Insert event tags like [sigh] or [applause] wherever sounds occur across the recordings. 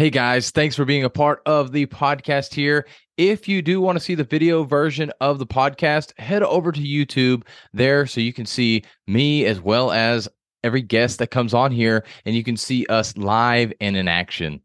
Hey guys, thanks for being a part of the podcast here. If you do want to see the video version of the podcast, head over to YouTube there so you can see me as well as every guest that comes on here and you can see us live and in action.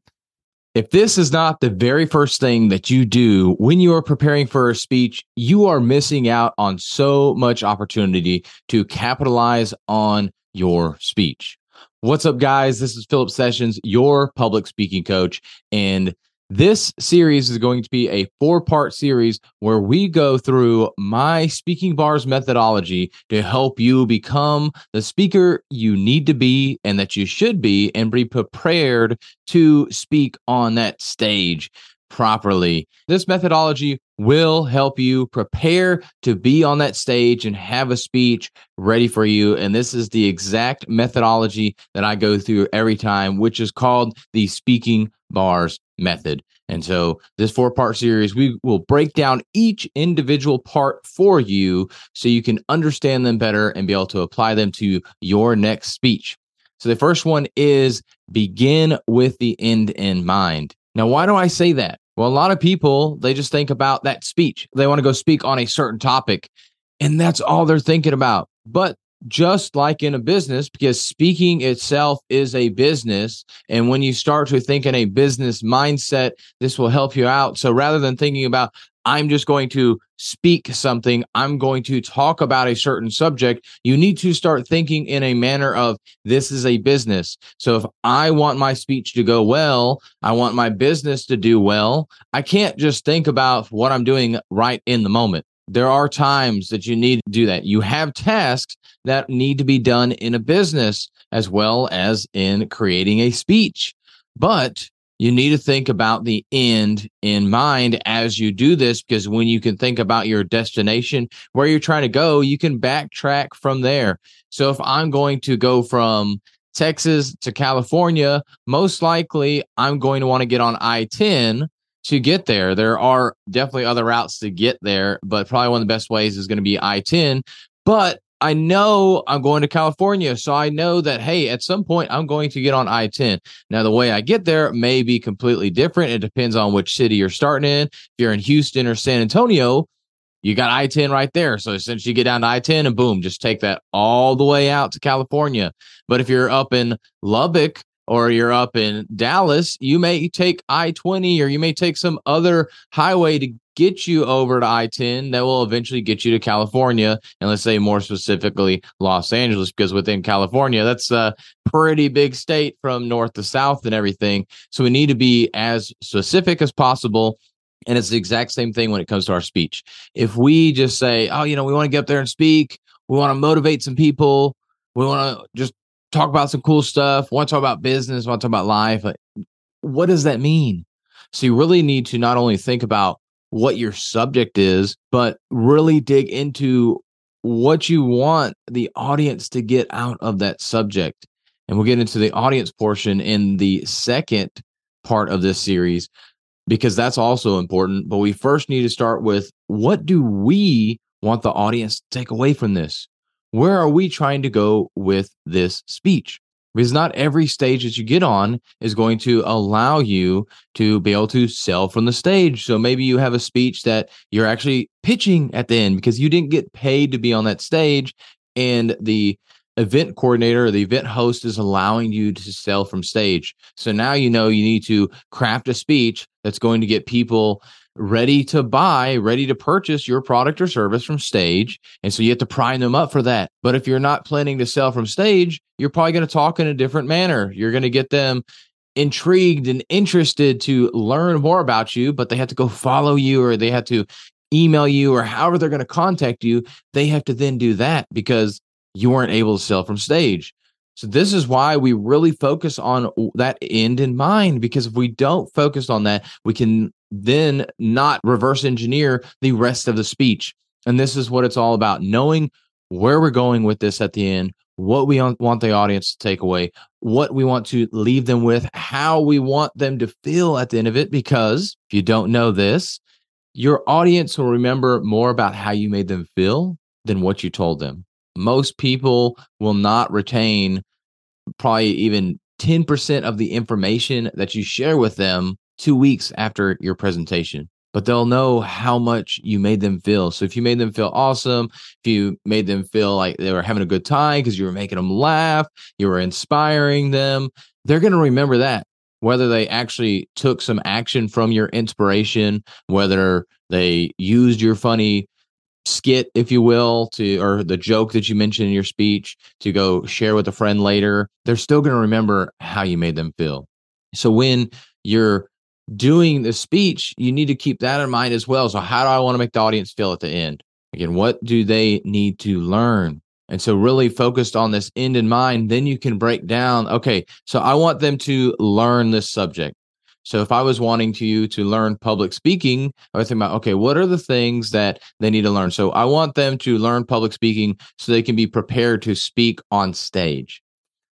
If this is not the very first thing that you do when you are preparing for a speech, you are missing out on so much opportunity to capitalize on your speech. What's up, guys? This is Philip Sessions, your public speaking coach. And this series is going to be a four part series where we go through my speaking bars methodology to help you become the speaker you need to be and that you should be and be prepared to speak on that stage properly. This methodology will help you prepare to be on that stage and have a speech ready for you. And this is the exact methodology that I go through every time, which is called the speaking bars method. And so, this four part series, we will break down each individual part for you so you can understand them better and be able to apply them to your next speech. So, the first one is begin with the end in mind. Now, why do I say that? Well, a lot of people, they just think about that speech. They want to go speak on a certain topic, and that's all they're thinking about. But just like in a business, because speaking itself is a business. And when you start to think in a business mindset, this will help you out. So rather than thinking about, I'm just going to speak something, I'm going to talk about a certain subject, you need to start thinking in a manner of this is a business. So if I want my speech to go well, I want my business to do well, I can't just think about what I'm doing right in the moment. There are times that you need to do that. You have tasks that need to be done in a business as well as in creating a speech. But you need to think about the end in mind as you do this because when you can think about your destination where you're trying to go you can backtrack from there. So if i'm going to go from texas to california most likely i'm going to want to get on i-10 to get there. There are definitely other routes to get there but probably one of the best ways is going to be i-10 but I know I'm going to California. So I know that, hey, at some point I'm going to get on I 10. Now, the way I get there may be completely different. It depends on which city you're starting in. If you're in Houston or San Antonio, you got I 10 right there. So since you get down to I 10 and boom, just take that all the way out to California. But if you're up in Lubbock, or you're up in Dallas, you may take I 20 or you may take some other highway to get you over to I 10 that will eventually get you to California. And let's say more specifically, Los Angeles, because within California, that's a pretty big state from north to south and everything. So we need to be as specific as possible. And it's the exact same thing when it comes to our speech. If we just say, oh, you know, we want to get up there and speak, we want to motivate some people, we want to just talk about some cool stuff, want to talk about business, want to talk about life. What does that mean? So you really need to not only think about what your subject is, but really dig into what you want the audience to get out of that subject. And we'll get into the audience portion in the second part of this series because that's also important. But we first need to start with what do we want the audience to take away from this? Where are we trying to go with this speech? Because not every stage that you get on is going to allow you to be able to sell from the stage. So maybe you have a speech that you're actually pitching at the end because you didn't get paid to be on that stage and the event coordinator or the event host is allowing you to sell from stage. So now you know you need to craft a speech that's going to get people ready to buy, ready to purchase your product or service from stage. And so you have to prime them up for that. But if you're not planning to sell from stage, you're probably going to talk in a different manner. You're going to get them intrigued and interested to learn more about you, but they have to go follow you or they have to email you or however they're going to contact you. They have to then do that because you weren't able to sell from stage. So this is why we really focus on that end in mind because if we don't focus on that, we can then not reverse engineer the rest of the speech. And this is what it's all about knowing where we're going with this at the end, what we want the audience to take away, what we want to leave them with, how we want them to feel at the end of it. Because if you don't know this, your audience will remember more about how you made them feel than what you told them. Most people will not retain probably even 10% of the information that you share with them two weeks after your presentation but they'll know how much you made them feel. So if you made them feel awesome, if you made them feel like they were having a good time because you were making them laugh, you were inspiring them, they're going to remember that. Whether they actually took some action from your inspiration, whether they used your funny skit, if you will, to or the joke that you mentioned in your speech to go share with a friend later, they're still going to remember how you made them feel. So when you're doing the speech, you need to keep that in mind as well. So, how do I want to make the audience feel at the end? Again, what do they need to learn? And so, really focused on this end in mind, then you can break down okay, so I want them to learn this subject. So, if I was wanting to you to learn public speaking, I would think about okay, what are the things that they need to learn? So, I want them to learn public speaking so they can be prepared to speak on stage.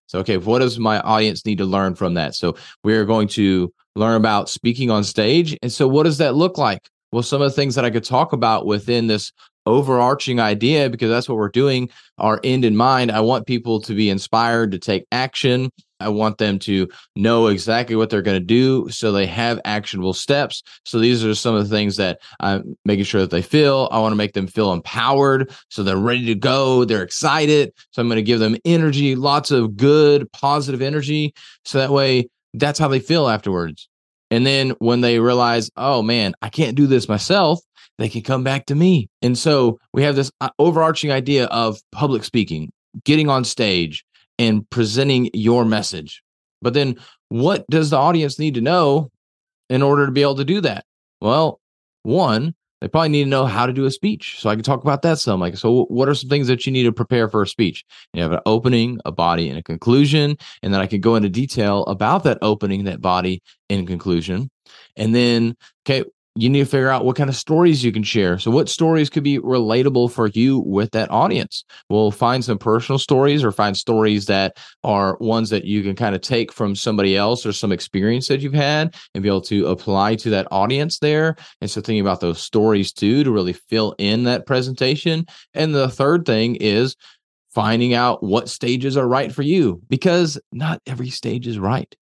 So, okay, what does my audience need to learn from that? So, we're going to learn about speaking on stage. And so, what does that look like? Well, some of the things that I could talk about within this overarching idea, because that's what we're doing, our end in mind. I want people to be inspired to take action. I want them to know exactly what they're going to do so they have actionable steps. So these are some of the things that I'm making sure that they feel. I want to make them feel empowered so they're ready to go, they're excited. So I'm going to give them energy, lots of good, positive energy. So that way that's how they feel afterwards. And then when they realize, oh man, I can't do this myself, they can come back to me. And so we have this uh, overarching idea of public speaking, getting on stage and presenting your message. But then what does the audience need to know in order to be able to do that? Well, one, they probably need to know how to do a speech. So I can talk about that some. Like, so what are some things that you need to prepare for a speech? You have an opening, a body, and a conclusion. And then I can go into detail about that opening, that body, and conclusion. And then, okay, you need to figure out what kind of stories you can share. So, what stories could be relatable for you with that audience? We'll find some personal stories or find stories that are ones that you can kind of take from somebody else or some experience that you've had and be able to apply to that audience there. And so, thinking about those stories too to really fill in that presentation. And the third thing is finding out what stages are right for you because not every stage is right.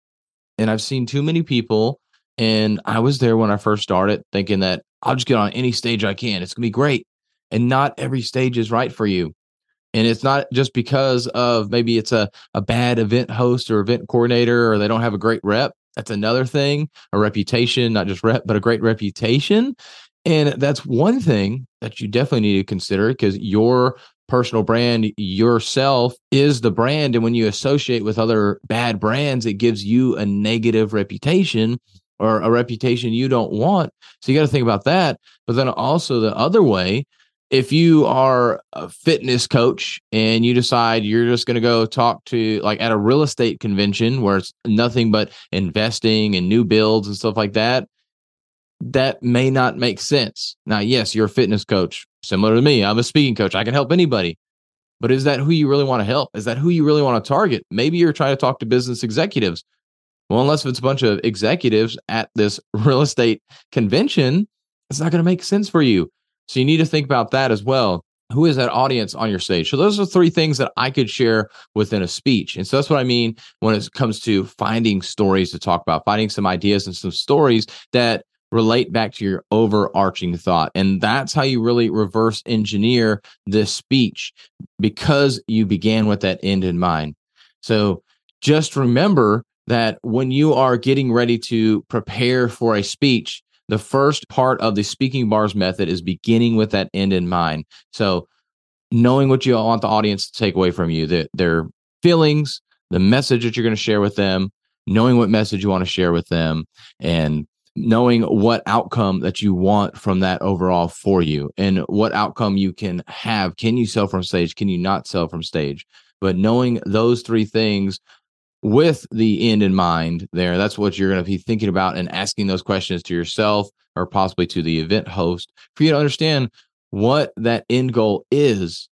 And I've seen too many people and I was there when I first started thinking that I'll just get on any stage I can. It's going to be great. And not every stage is right for you. And it's not just because of maybe it's a, a bad event host or event coordinator or they don't have a great rep. That's another thing, a reputation, not just rep, but a great reputation. And that's one thing that you definitely need to consider because your personal brand yourself is the brand. And when you associate with other bad brands, it gives you a negative reputation or a reputation you don't want. So you got to think about that. But then also the other way, if you are a fitness coach and you decide you're just going to go talk to like at a real estate convention where it's nothing but investing and new builds and stuff like that, that may not make sense. Now, yes, you're a fitness coach, similar to me. I'm a speaking coach. I can help anybody. But is that who you really want to help? Is that who you really want to target? Maybe you're trying to talk to business executives well, unless it's a bunch of executives at this [laughs] real estate convention, it's not going to make sense for you. So you need to think about that as well. Who is that audience on your stage? So those are three things that I could share within a speech. And so that's what I mean when it comes to finding stories to talk about, finding some ideas and some stories that relate back to your overarching thought. And that's how you really reverse engineer this speech because you began with that end in mind. So just remember that when you are getting ready to prepare for a speech, the first part of the speaking bars method is beginning with that end in mind. So, knowing what you want the audience to take away from you, the, their feelings, the message that you're going to share with them, knowing what message you want to share with them, and knowing what outcome that you want from that overall for you and what outcome you can have. Can you sell from stage? Can you not sell from stage? But knowing those three things with the end in mind there that's what you're going to be thinking about and asking those questions to yourself or possibly to the event host for you to understand what that end goal is.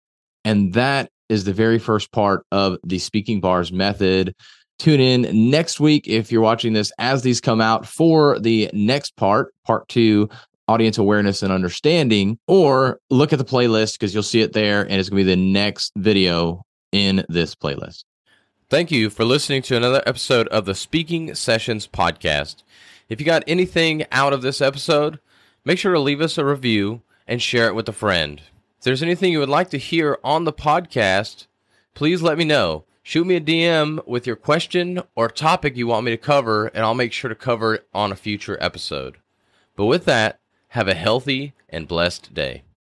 And that is the very first part of the speaking bars method. Tune in next week if you're watching this as these come out for the next part part two audience awareness and understanding or look at the playlist because you'll see it there and it's going to be the next video in this playlist Thank you for listening to another episode of the Speaking Sessions podcast. If you got anything out of this episode, make sure to leave us a review and share it with a friend. If there's anything you would like to hear on the podcast, please let me know. Shoot me a DM with your question or topic you want me to cover, and I'll make sure to cover it on a future episode. But with that, have a healthy and blessed day.